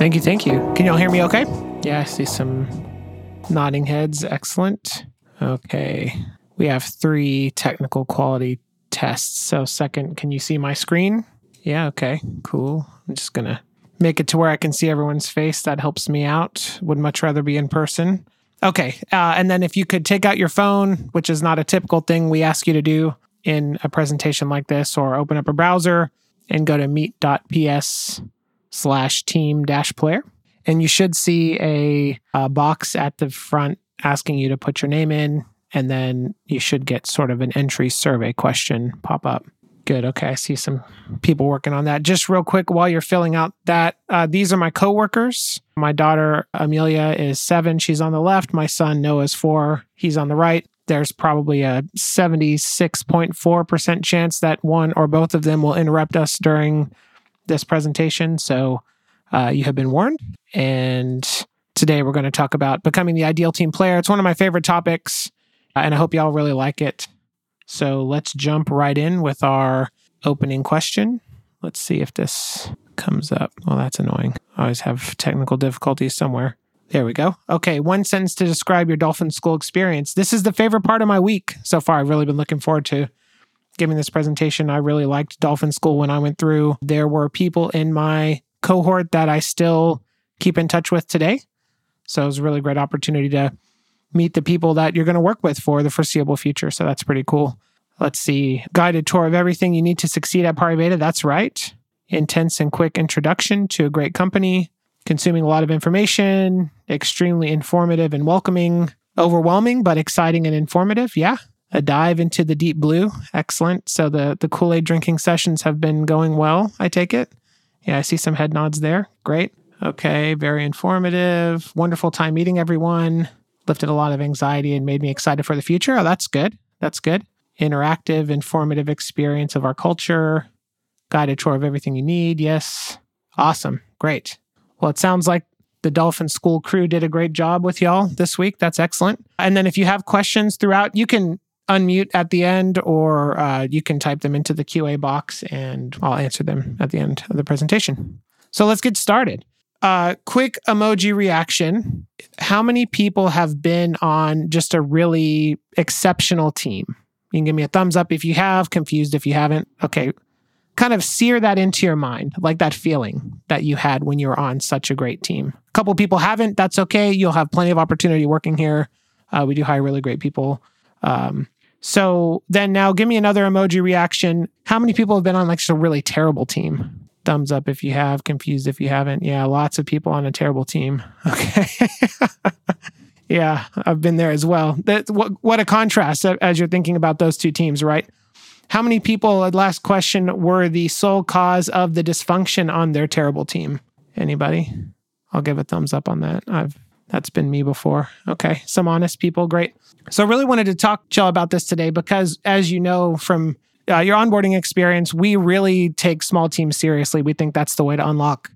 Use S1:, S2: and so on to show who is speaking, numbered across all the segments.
S1: Thank you, thank you. Can y'all hear me okay? Yeah, I see some nodding heads. Excellent. Okay. We have three technical quality tests. So, second, can you see my screen? Yeah, okay. Cool. I'm just going to make it to where I can see everyone's face. That helps me out. Would much rather be in person. Okay. Uh, and then if you could take out your phone, which is not a typical thing we ask you to do in a presentation like this, or open up a browser and go to meet.ps slash team dash player. And you should see a, a box at the front asking you to put your name in. And then you should get sort of an entry survey question pop up. Good. Okay. I see some people working on that. Just real quick while you're filling out that, uh, these are my coworkers. My daughter, Amelia, is seven. She's on the left. My son, Noah, is four. He's on the right. There's probably a 76.4% chance that one or both of them will interrupt us during this presentation. So uh, you have been warned. And today we're going to talk about becoming the ideal team player. It's one of my favorite topics, uh, and I hope y'all really like it. So let's jump right in with our opening question. Let's see if this comes up. Well, that's annoying. I always have technical difficulties somewhere. There we go. Okay, one sentence to describe your dolphin school experience. This is the favorite part of my week so far. I've really been looking forward to giving this presentation. I really liked Dolphin School when I went through. There were people in my cohort that I still keep in touch with today. So it was a really great opportunity to meet the people that you're going to work with for the foreseeable future. So that's pretty cool. Let's see. Guided tour of everything you need to succeed at Beta. That's right. Intense and quick introduction to a great company. Consuming a lot of information. Extremely informative and welcoming. Overwhelming, but exciting and informative. Yeah. A dive into the deep blue. Excellent. So the, the Kool Aid drinking sessions have been going well, I take it. Yeah, I see some head nods there. Great. Okay, very informative. Wonderful time meeting everyone. Lifted a lot of anxiety and made me excited for the future. Oh, that's good. That's good. Interactive, informative experience of our culture. Guided tour of everything you need. Yes. Awesome. Great. Well, it sounds like the Dolphin School crew did a great job with y'all this week. That's excellent. And then if you have questions throughout, you can unmute at the end or uh, you can type them into the QA box and I'll answer them at the end of the presentation. So let's get started. Uh, quick emoji reaction. How many people have been on just a really exceptional team? You can give me a thumbs up if you have, confused if you haven't. Okay. Kind of sear that into your mind, like that feeling that you had when you were on such a great team. A couple people haven't. That's okay. You'll have plenty of opportunity working here. Uh, we do hire really great people. Um, so then now give me another emoji reaction. How many people have been on like just a really terrible team? Thumbs up if you have, confused if you haven't. Yeah, lots of people on a terrible team. Okay. yeah, I've been there as well. That what what a contrast as you're thinking about those two teams, right? How many people, uh, last question, were the sole cause of the dysfunction on their terrible team? Anybody? I'll give a thumbs up on that. I've that's been me before. Okay. Some honest people. Great. So, I really wanted to talk to y'all about this today because, as you know from uh, your onboarding experience, we really take small teams seriously. We think that's the way to unlock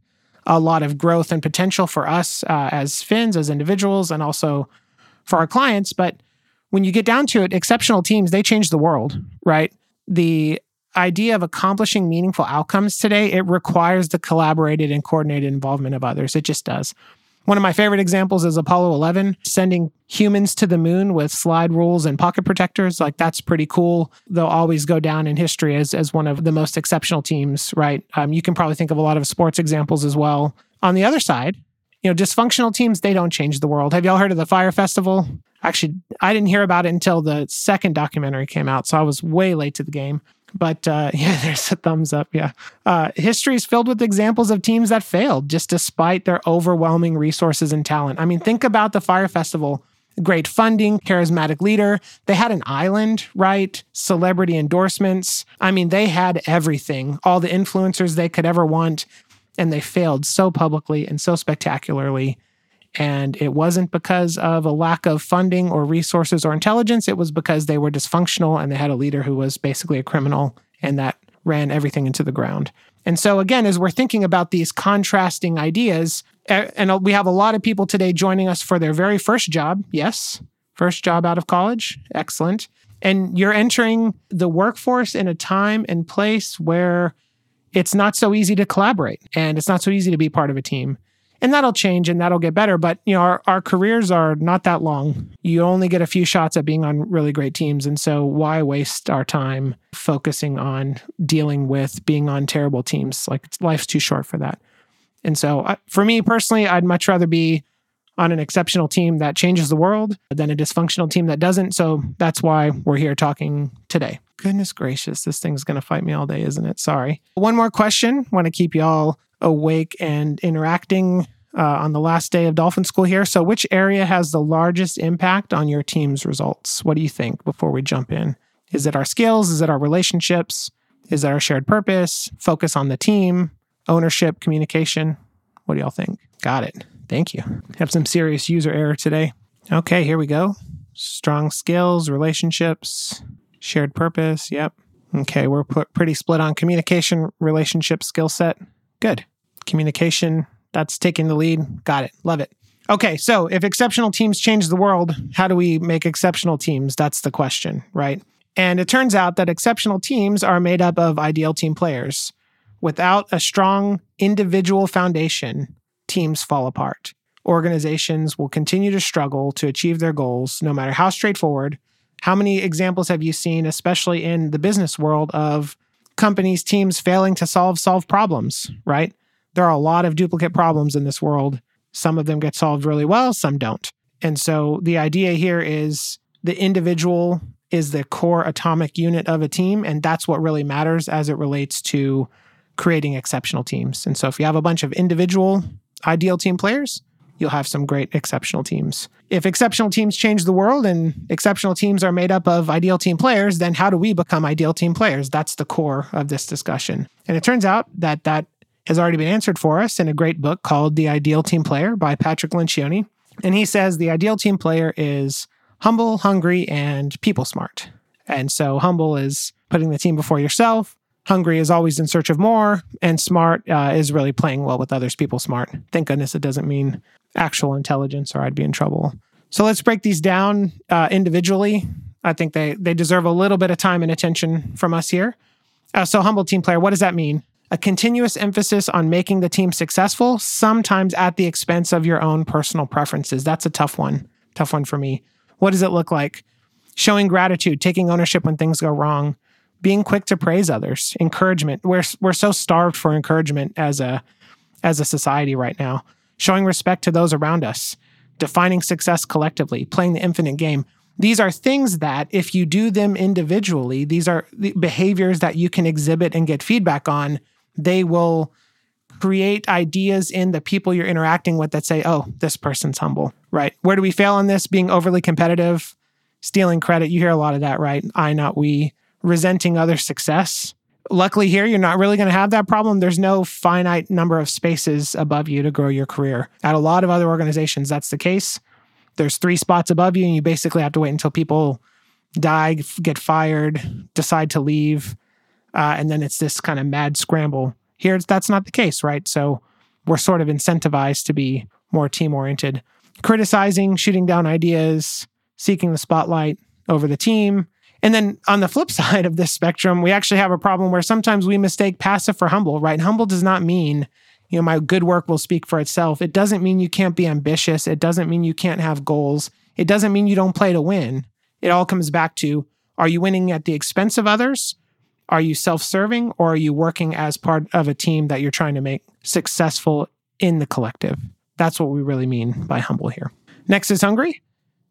S1: a lot of growth and potential for us uh, as Fins, as individuals, and also for our clients. But when you get down to it, exceptional teams, they change the world, right? The idea of accomplishing meaningful outcomes today, it requires the collaborated and coordinated involvement of others. It just does. One of my favorite examples is Apollo 11, sending humans to the moon with slide rules and pocket protectors. Like, that's pretty cool. They'll always go down in history as, as one of the most exceptional teams, right? Um, you can probably think of a lot of sports examples as well. On the other side, you know, dysfunctional teams, they don't change the world. Have y'all heard of the Fyre Festival? Actually, I didn't hear about it until the second documentary came out, so I was way late to the game. But uh, yeah, there's a thumbs up. Yeah. Uh, history is filled with examples of teams that failed just despite their overwhelming resources and talent. I mean, think about the Fyre Festival. Great funding, charismatic leader. They had an island, right? Celebrity endorsements. I mean, they had everything, all the influencers they could ever want. And they failed so publicly and so spectacularly. And it wasn't because of a lack of funding or resources or intelligence. It was because they were dysfunctional and they had a leader who was basically a criminal and that ran everything into the ground. And so, again, as we're thinking about these contrasting ideas, and we have a lot of people today joining us for their very first job. Yes, first job out of college. Excellent. And you're entering the workforce in a time and place where it's not so easy to collaborate and it's not so easy to be part of a team And that'll change and that'll get better. But, you know, our, our careers are not that long. You only get a few shots at being on really great teams. And so why waste our time focusing on dealing with being on terrible teams? Like life's too short for that. And so uh, for me personally, I'd much rather be on an exceptional team that changes the world than a dysfunctional team that doesn't. So that's why we're here talking today. Goodness gracious, this thing's going to fight me all day, isn't it? Sorry. One more question. Want to keep y'all awake and interacting uh, on the last day of Dolphin School here. So, which area has the largest impact on your team's results? What do you think before we jump in? Is it our skills? Is it our relationships? Is it our shared purpose? Focus on the team? Ownership? Communication? What do y'all think? Got it. Thank you. Have some serious user error today. Okay, here we go. Strong skills, relationships, shared purpose. Yep. Okay, we're put pretty split on communication, relationship, skill set. Good. Communication, that's taking the lead. Got it. Love it. Okay, so if exceptional teams change the world, how do we make exceptional teams? That's the question, right? And it turns out that exceptional teams are made up of ideal team players. Without a strong individual foundation, teams fall apart. Organizations will continue to struggle to achieve their goals, no matter how straightforward. How many examples have you seen, especially in the business world, of companies, teams failing to solve solve problems, right? There are a lot of duplicate problems in this world. Some of them get solved really well, some don't. And so the idea here is the individual is the core atomic unit of a team. And that's what really matters as it relates to creating exceptional teams. And so if you have a bunch of individual ideal team players, you'll have some great exceptional teams. If exceptional teams change the world and exceptional teams are made up of ideal team players, then how do we become ideal team players? That's the core of this discussion. And it turns out that that has already been answered for us in a great book called The Ideal Team Player by Patrick Lencioni. And he says the ideal team player is humble, hungry, and people smart. And so humble is putting the team before yourself. Hungry is always in search of more, and smart uh, is really playing well with others. People smart. Thank goodness it doesn't mean actual intelligence, or I'd be in trouble. So let's break these down uh, individually. I think they they deserve a little bit of time and attention from us here. Uh, so, humble team player, what does that mean? A continuous emphasis on making the team successful, sometimes at the expense of your own personal preferences. That's a tough one. Tough one for me. What does it look like? Showing gratitude, taking ownership when things go wrong, being quick to praise others, encouragement. We're we're so starved for encouragement as a as a society right now. Showing respect to those around us, defining success collectively, playing the infinite game. These are things that if you do them individually, these are the behaviors that you can exhibit and get feedback on. They will create ideas in the people you're interacting with that say, "Oh, this person's humble." Right? Where do we fail on this? Being overly competitive, stealing credit. You hear a lot of that, right? I not we resenting other success. Luckily, here, you're not really going to have that problem. There's no finite number of spaces above you to grow your career. At a lot of other organizations, that's the case. There's three spots above you, and you basically have to wait until people die, get fired, decide to leave. Uh, and then it's this kind of mad scramble. Here, that's not the case, right? So we're sort of incentivized to be more team oriented. Criticizing, shooting down ideas, seeking the spotlight over the team, and then on the flip side of this spectrum, we actually have a problem where sometimes we mistake passive for humble, right? Humble does not mean, you know, my good work will speak for itself. It doesn't mean you can't be ambitious. It doesn't mean you can't have goals. It doesn't mean you don't play to win. It all comes back to are you winning at the expense of others? Are you self serving or are you working as part of a team that you're trying to make successful in the collective? That's what we really mean by humble here. Next is hungry.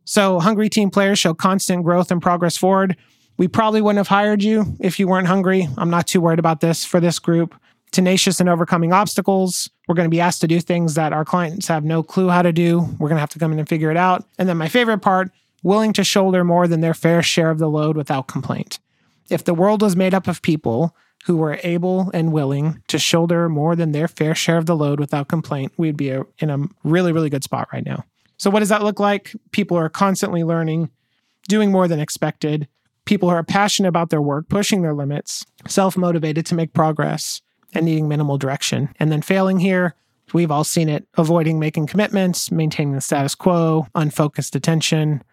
S1: So, hungry team players show constant growth and progress forward. We probably wouldn't have hired you if you weren't hungry. I'm not too worried about this for this group. Tenacious in overcoming obstacles. We're going to be asked to do things that our clients have no clue how to do. We're going to have to come in and figure it out. And then my favorite part willing to shoulder more than their fair share of the load without complaint. If the world was made up of people who were able and willing to shoulder more than their fair share of the load without complaint, we'd be in a really, really good spot right now. So, what does that look like? People are constantly learning, doing more than expected. People who are passionate about their work, pushing their limits, self motivated to make progress, and needing minimal direction. And then failing here, we've all seen it avoiding making commitments, maintaining the status quo, unfocused attention,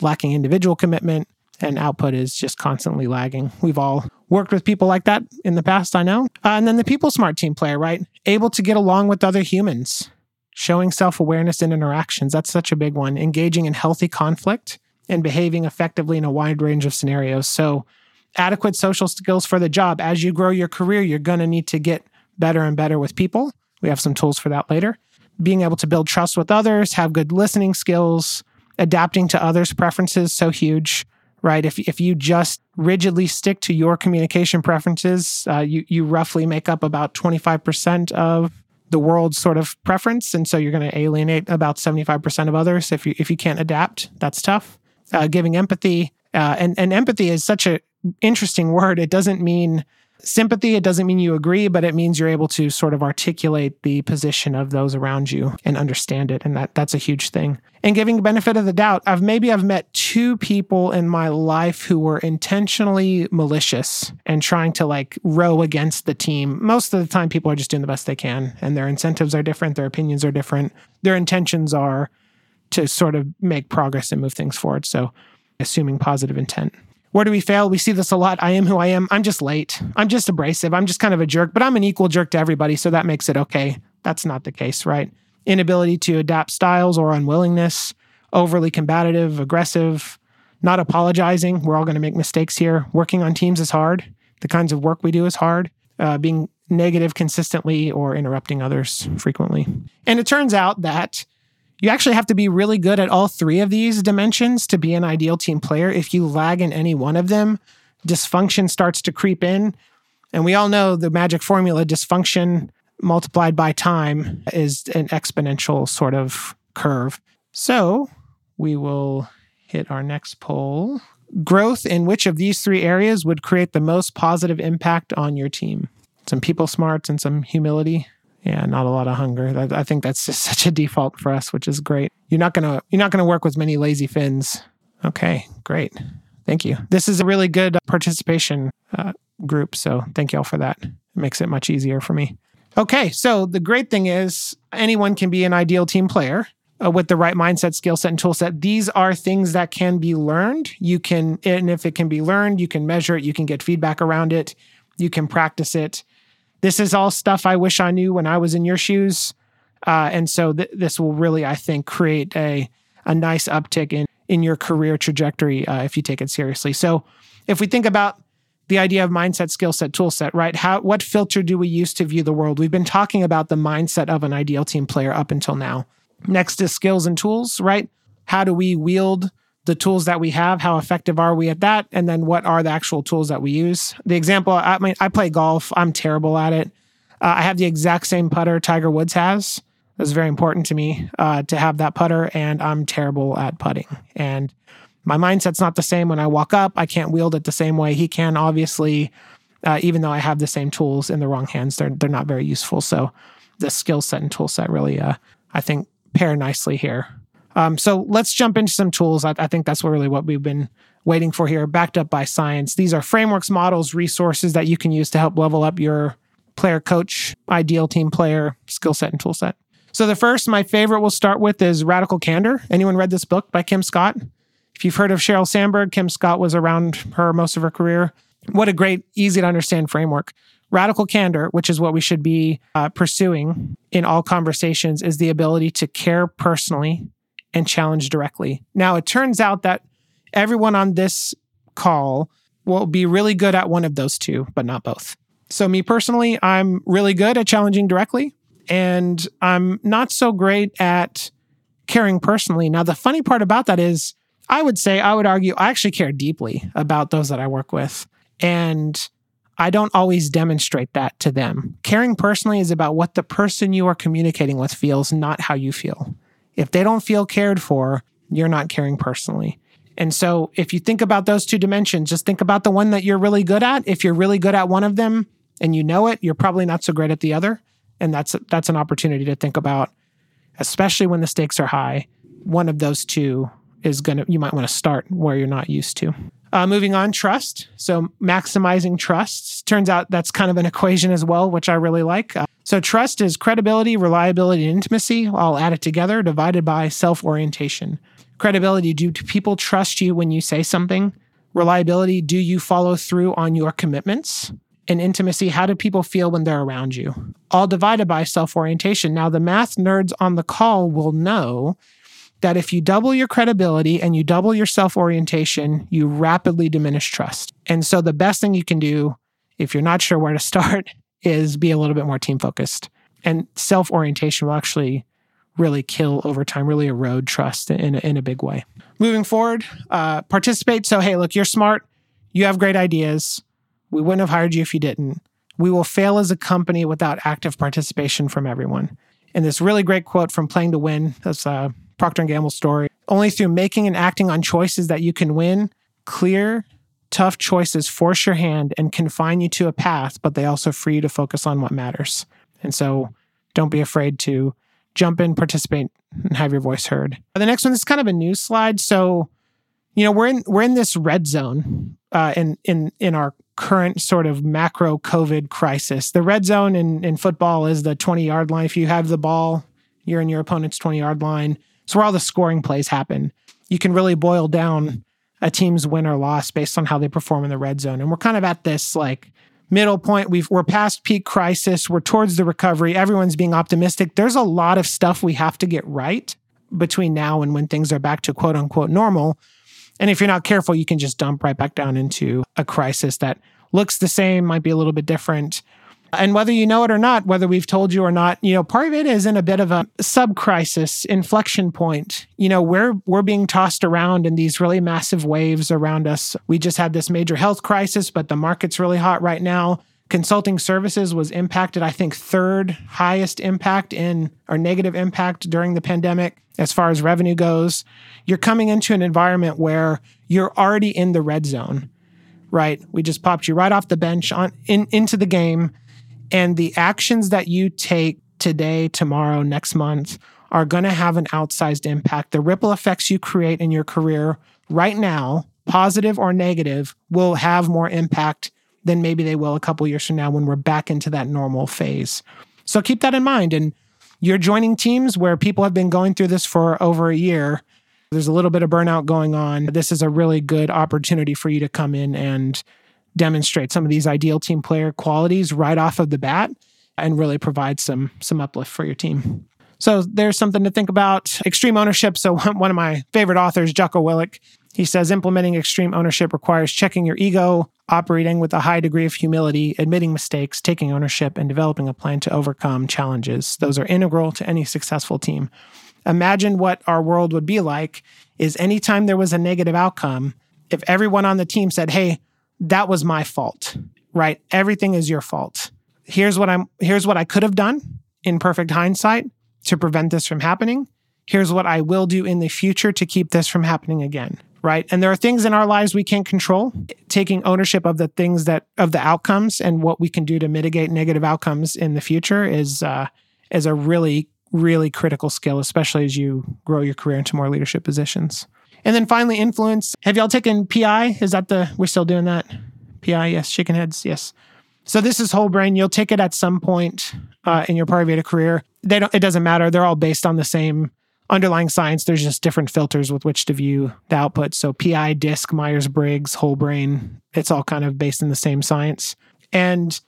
S1: lacking individual commitment, and output is just constantly lagging. We've all worked with people like that in the past, I know. Uh, and then the people smart team player, right? Able to get along with other humans, showing self awareness in interactions. That's such a big one. Engaging in healthy conflict and behaving effectively in a wide range of scenarios. So, adequate social skills for the job. As you grow your career, you're going to need to get better and better with people. We have some tools for that later. Being able to build trust with others, have good listening skills, adapting to others' preferences, so huge, right? If, if you just rigidly stick to your communication preferences, uh, you, you roughly make up about 25% of the world's sort of preference. And so you're going to alienate about 75% of others if you, if you can't adapt. That's tough. Uh, giving empathy. Uh, and, and empathy is such an interesting word. It doesn't mean sympathy. It doesn't mean you agree, but it means you're able to sort of articulate the position of those around you and understand it. And that that's a huge thing. And giving benefit of the doubt. I've maybe I've met two people in my life who were intentionally malicious and trying to like row against the team. Most of the time people are just doing the best they can and their incentives are different, their opinions are different. Their intentions are to sort of make progress and move things forward. So assuming positive intent. Where do we fail? We see this a lot. I am who I am. I'm just late. I'm just abrasive. I'm just kind of a jerk, but I'm an equal jerk to everybody. So that makes it okay. That's not the case, right? Inability to adapt styles or unwillingness, overly combative, aggressive, not apologizing. We're all going to make mistakes here. Working on teams is hard. The kinds of work we do is hard. Uh, being negative consistently or interrupting others frequently. And it turns out that you actually have to be really good at all three of these dimensions to be an ideal team player. If you lag in any one of them, dysfunction starts to creep in. And we all know the magic formula dysfunction multiplied by time is an exponential sort of curve. So we will hit our next poll. Growth in which of these three areas would create the most positive impact on your team? Some people smarts and some humility yeah, not a lot of hunger. I, think that's just such a default for us, which is great. You're not gonna you're not gonna work with many lazy fins. Okay, great. Thank you. This is a really good participation uh, group, so thank you all for that. It makes it much easier for me. Okay, so the great thing is anyone can be an ideal team player uh, with the right mindset, skill set, and tool set. These are things that can be learned. You can, and if it can be learned, you can measure it, you can get feedback around it, you can practice it. This is all stuff I wish I knew when I was in your shoes. Uh, and so th- this will really, I think, create a, a nice uptick in, in your career trajectory uh, if you take it seriously. So if we think about the idea of mindset, skill set, tool set, right? How what filter do we use to view the world? We've been talking about the mindset of an ideal team player up until now. Next is skills and tools, right? How do we wield the tools that we have, how effective are we at that, and then what are the actual tools that we use. The example, I mean, I play golf. I'm terrible at it. Uh, I have the exact same putter Tiger Woods has. It's very important to me uh, to have that putter, and I'm terrible at putting. And my mindset's not the same when I walk up. I can't wield it the same way he can. Obviously, uh, even though I have the same tools in the wrong hands, they're they're not very useful. So the skill set and tool set really, uh, I think, pair nicely here. Um, so let's jump into some tools. I, I think that's really what we've been waiting for here, backed up by science. These are frameworks, models, resources that you can use to help level up your player coach, ideal team player skill set and tool set. So the first, my favorite, we'll start with is Radical Candor. Anyone read this book by Kim Scott? If you've heard of Sheryl Sandberg, Kim Scott was around her most of her career. What a great, easy to understand framework. Radical candor, which is what we should be uh, pursuing in all conversations, is the ability to care personally and challenge directly. Now, it turns out that everyone on this call will be really good at one of those two, but not both. So, me personally, I'm really good at challenging directly, and I'm not so great at caring personally. Now, the funny part about that is, I would say, I would argue, I actually care deeply about those that I work with. And I don't always demonstrate that to them. Caring personally is about what the person you are communicating with feels, not how you feel. If they don't feel cared for, you're not caring personally. And so if you think about those two dimensions, just think about the one that you're really good at. If you're really good at one of them and you know it, you're probably not so great at the other. And that's that's an opportunity to think about, especially when the stakes are high. One of those two is gonna you might want to start where you're not used to. Uh, moving on, trust. So maximizing trust. Turns out that's kind of an equation as well, which I really like. Uh, so trust is credibility, reliability, and intimacy. all added together, divided by self orientation. Credibility, do people trust you when you say something? Reliability, do you follow through on your commitments? and intimacy. How do people feel when they're around you? All divided by self orientation. Now, the math nerds on the call will know that if you double your credibility and you double your self orientation, you rapidly diminish trust. And so, the best thing you can do if you're not sure where to start is be a little bit more team focused. And self orientation will actually really kill over time, really erode trust in in a big way. Moving forward, uh, participate. So, hey, look, you're smart, you have great ideas. We wouldn't have hired you if you didn't. We will fail as a company without active participation from everyone. And this really great quote from Playing to Win, that's a Procter & Gamble story. Only through making and acting on choices that you can win, clear, tough choices force your hand and confine you to a path, but they also free you to focus on what matters. And so don't be afraid to jump in, participate, and have your voice heard. The next one is kind of a news slide. So, you know, we're in we're in this red zone uh, in in in our current sort of macro COVID crisis. The red zone in, in football is the 20 yard line. If you have the ball, you're in your opponent's 20 yard line. It's where all the scoring plays happen. You can really boil down a team's win or loss based on how they perform in the red zone. And we're kind of at this like middle point. We've, we're past peak crisis. We're towards the recovery. Everyone's being optimistic. There's a lot of stuff we have to get right between now and when things are back to quote unquote normal. And if you're not careful, you can just dump right back down into a crisis that looks the same, might be a little bit different. And whether you know it or not, whether we've told you or not, you know, part of it is in a bit of a sub crisis inflection point. You know, we're we're being tossed around in these really massive waves around us. We just had this major health crisis, but the market's really hot right now. Consulting services was impacted, I think, third highest impact in or negative impact during the pandemic as far as revenue goes. You're coming into an environment where you're already in the red zone, right? We just popped you right off the bench on in, into the game. And the actions that you take today, tomorrow, next month are going to have an outsized impact. The ripple effects you create in your career right now, positive or negative, will have more impact than maybe they will a couple years from now when we're back into that normal phase. So keep that in mind. And you're joining teams where people have been going through this for over a year. There's a little bit of burnout going on. This is a really good opportunity for you to come in and demonstrate some of these ideal team player qualities right off of the bat and really provide some some uplift for your team. So there's something to think about. Extreme ownership. So one of my favorite authors, Jocko Willink, he says implementing extreme ownership requires checking your ego, operating with a high degree of humility, admitting mistakes, taking ownership, and developing a plan to overcome challenges. Those are integral to any successful team. Imagine what our world would be like is anytime there was a negative outcome, if everyone on the team said, Hey, that was my fault, right? Everything is your fault. Here's what I'm, here's what I could have done in perfect hindsight to prevent this from happening. Here's what I will do in the future to keep this from happening again, right? And there are things in our lives we can't control. Taking ownership of the things that, of the outcomes and what we can do to mitigate negative outcomes in the future is, uh, is a really, really critical skill, especially as you grow your career into more leadership positions. And then finally, influence. Have y'all taken PI? Is that the, we're still doing that? PI, yes. Chicken heads, yes. So this is whole brain. You'll take it at some point uh, in your Pariveda career. They don't, it doesn't matter. They're all based on the same underlying science. There's just different filters with which to view the output. So PI, DISC, Myers Briggs, whole brain, it's all kind of based in the same science. And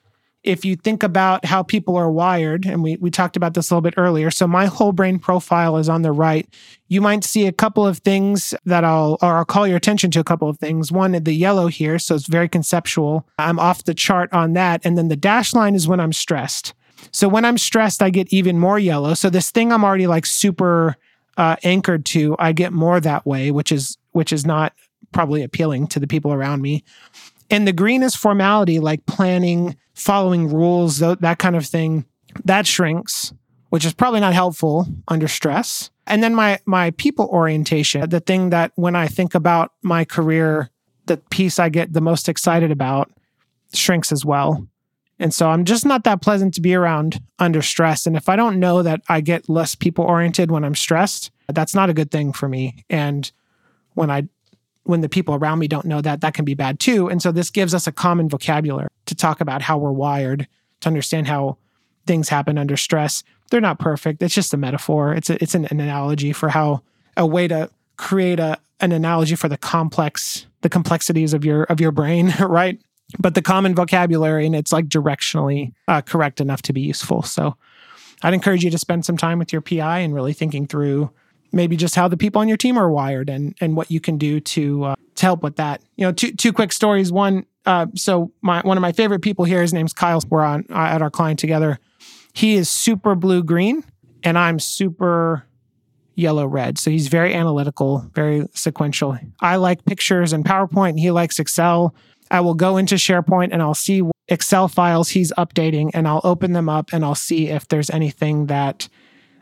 S1: if you think about how people are wired, and we, we talked about this a little bit earlier. So my whole brain profile is on the right. You might see a couple of things that I'll, or I'll call your attention to a couple of things. One, the yellow here. So it's very conceptual. I'm off the chart on that. And then the dash line is when I'm stressed. So when I'm stressed, I get even more yellow. So this thing I'm already like super uh, anchored to, I get more that way, which is, which is not probably appealing to the people around me. And the green is formality, like planning, following rules, that kind of thing. That shrinks, which is probably not helpful under stress. And then my my people orientation, the thing that when I think about my career, the piece I get the most excited about shrinks as well. And so I'm just not that pleasant to be around under stress. And if I don't know that I get less people oriented when I'm stressed, that's not a good thing for me. And when I when the people around me don't know that, that can be bad too. And so this gives us a common vocabulary to talk about how we're wired, to understand how things happen under stress. They're not perfect. It's just a metaphor. It's a, it's an, an analogy for how a way to create a an analogy for the complex the complexities of your of your brain, right? but the common vocabulary and it's like directionally uh, correct enough to be useful. So I'd encourage you to spend some time with your PI and really thinking through maybe just how the people on your team are wired and and what you can do to uh, to help with that. You know, two two quick stories. One, uh, so my one of my favorite people here, his name's Kyle. We're on uh, at our client together. He is super blue green, and I'm super yellow red. So he's very analytical, very sequential. I like pictures and PowerPoint, and he likes Excel. I will go into SharePoint and I'll see Excel files he's updating, and I'll open them up and I'll see if there's anything that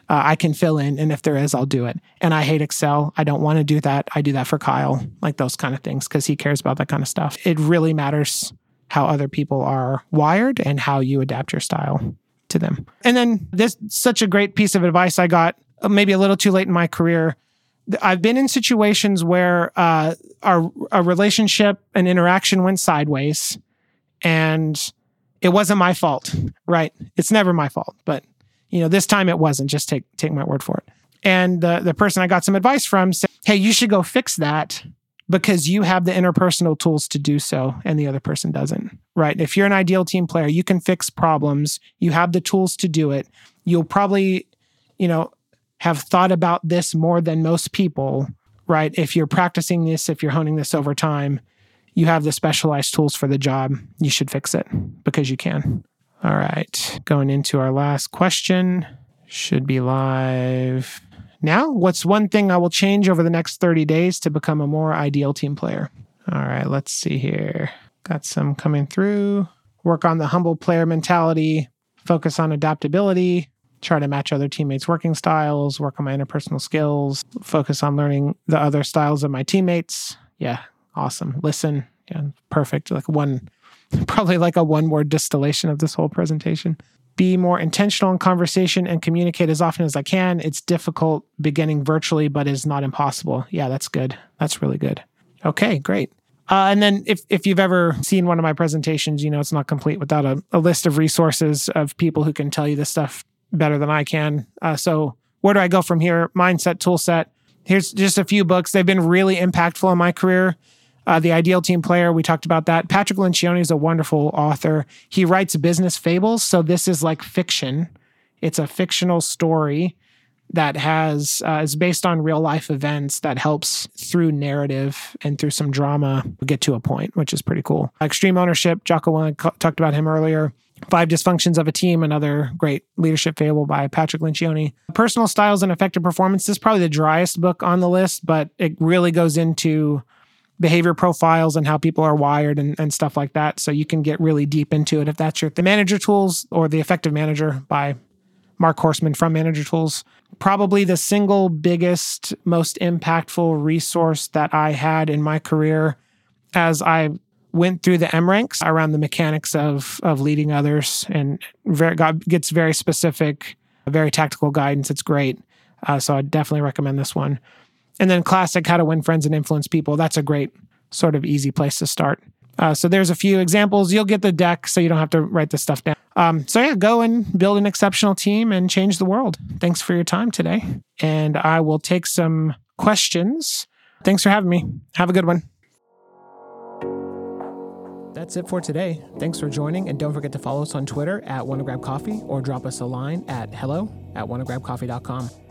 S1: uh, I can fill in. And if there is, I'll do it. And I hate Excel. I don't want to do that. I do that for Kyle, like those kind of things, because he cares about that kind of stuff. It really matters how other people are wired and how you adapt your style to them. And then this such a great piece of advice I got uh, maybe a little too late in my career. I've been in situations where uh, our a relationship and interaction went sideways, and it wasn't my fault. Right? It's never my fault, but you know, this time it wasn't. Just take take my word for it. And the the person I got some advice from said, "Hey, you should go fix that because you have the interpersonal tools to do so and the other person doesn't." Right? If you're an ideal team player, you can fix problems. You have the tools to do it. You'll probably, you know, have thought about this more than most people, right? If you're practicing this, if you're honing this over time, you have the specialized tools for the job. You should fix it because you can. All right, going into our last question. Should be live now. What's one thing I will change over the next 30 days to become a more ideal team player? All right, let's see here. Got some coming through. Work on the humble player mentality, focus on adaptability, try to match other teammates' working styles, work on my interpersonal skills, focus on learning the other styles of my teammates. Yeah, awesome. Listen, yeah, perfect. Like one probably like a one word distillation of this whole presentation. Be more intentional in conversation and communicate as often as I can. It's difficult beginning virtually, but is not impossible. Yeah, that's good. That's really good. Okay, great. Uh, and then if, if you've ever seen one of my presentations, you know it's not complete without a, a list of resources of people who can tell you this stuff better than I can. Uh, so where do I go from here? Mindset, toolset. Here's just a few books. They've been really impactful in my career. Uh, the Ideal Team Player, we talked about that. Patrick Lencioni is a wonderful author. He writes business fables. So this is like fiction. It's a fictional story that has uh, is based on real life events that helps through narrative and through some drama get to a point, which is pretty cool. Extreme ownership, Jocko Willink talked about him earlier. Five Dysfunctions of a Team, another great leadership fable by Patrick Lencioni. Personal Styles and Effective Performance this is probably the driest book on the list, but it really goes into behavior profiles and how people are wired and, and stuff like that. So you can get really deep into it if that's your the manager tools or the effective manager by Mark Horstman from Manager Tools. Probably the single biggest, most impactful resource that I had in my career as I went through the M ranks around the mechanics of of leading others and very got, gets very specific, very tactical guidance. It's great. Uh, so I definitely recommend this one. And then classic, how to win friends and influence people. That's a great sort of easy place to start. Uh, so there's a few examples. You'll get the deck, so you don't have to write this stuff down. Um, so yeah, go and build an exceptional team and change the world. Thanks for your time today, and I will take some questions. Thanks for having me. Have a good one. That's it for today. Thanks for joining, and don't forget to follow us on Twitter at Wanna Grab Coffee or drop us a line at hello at wannagrabcoffee.com.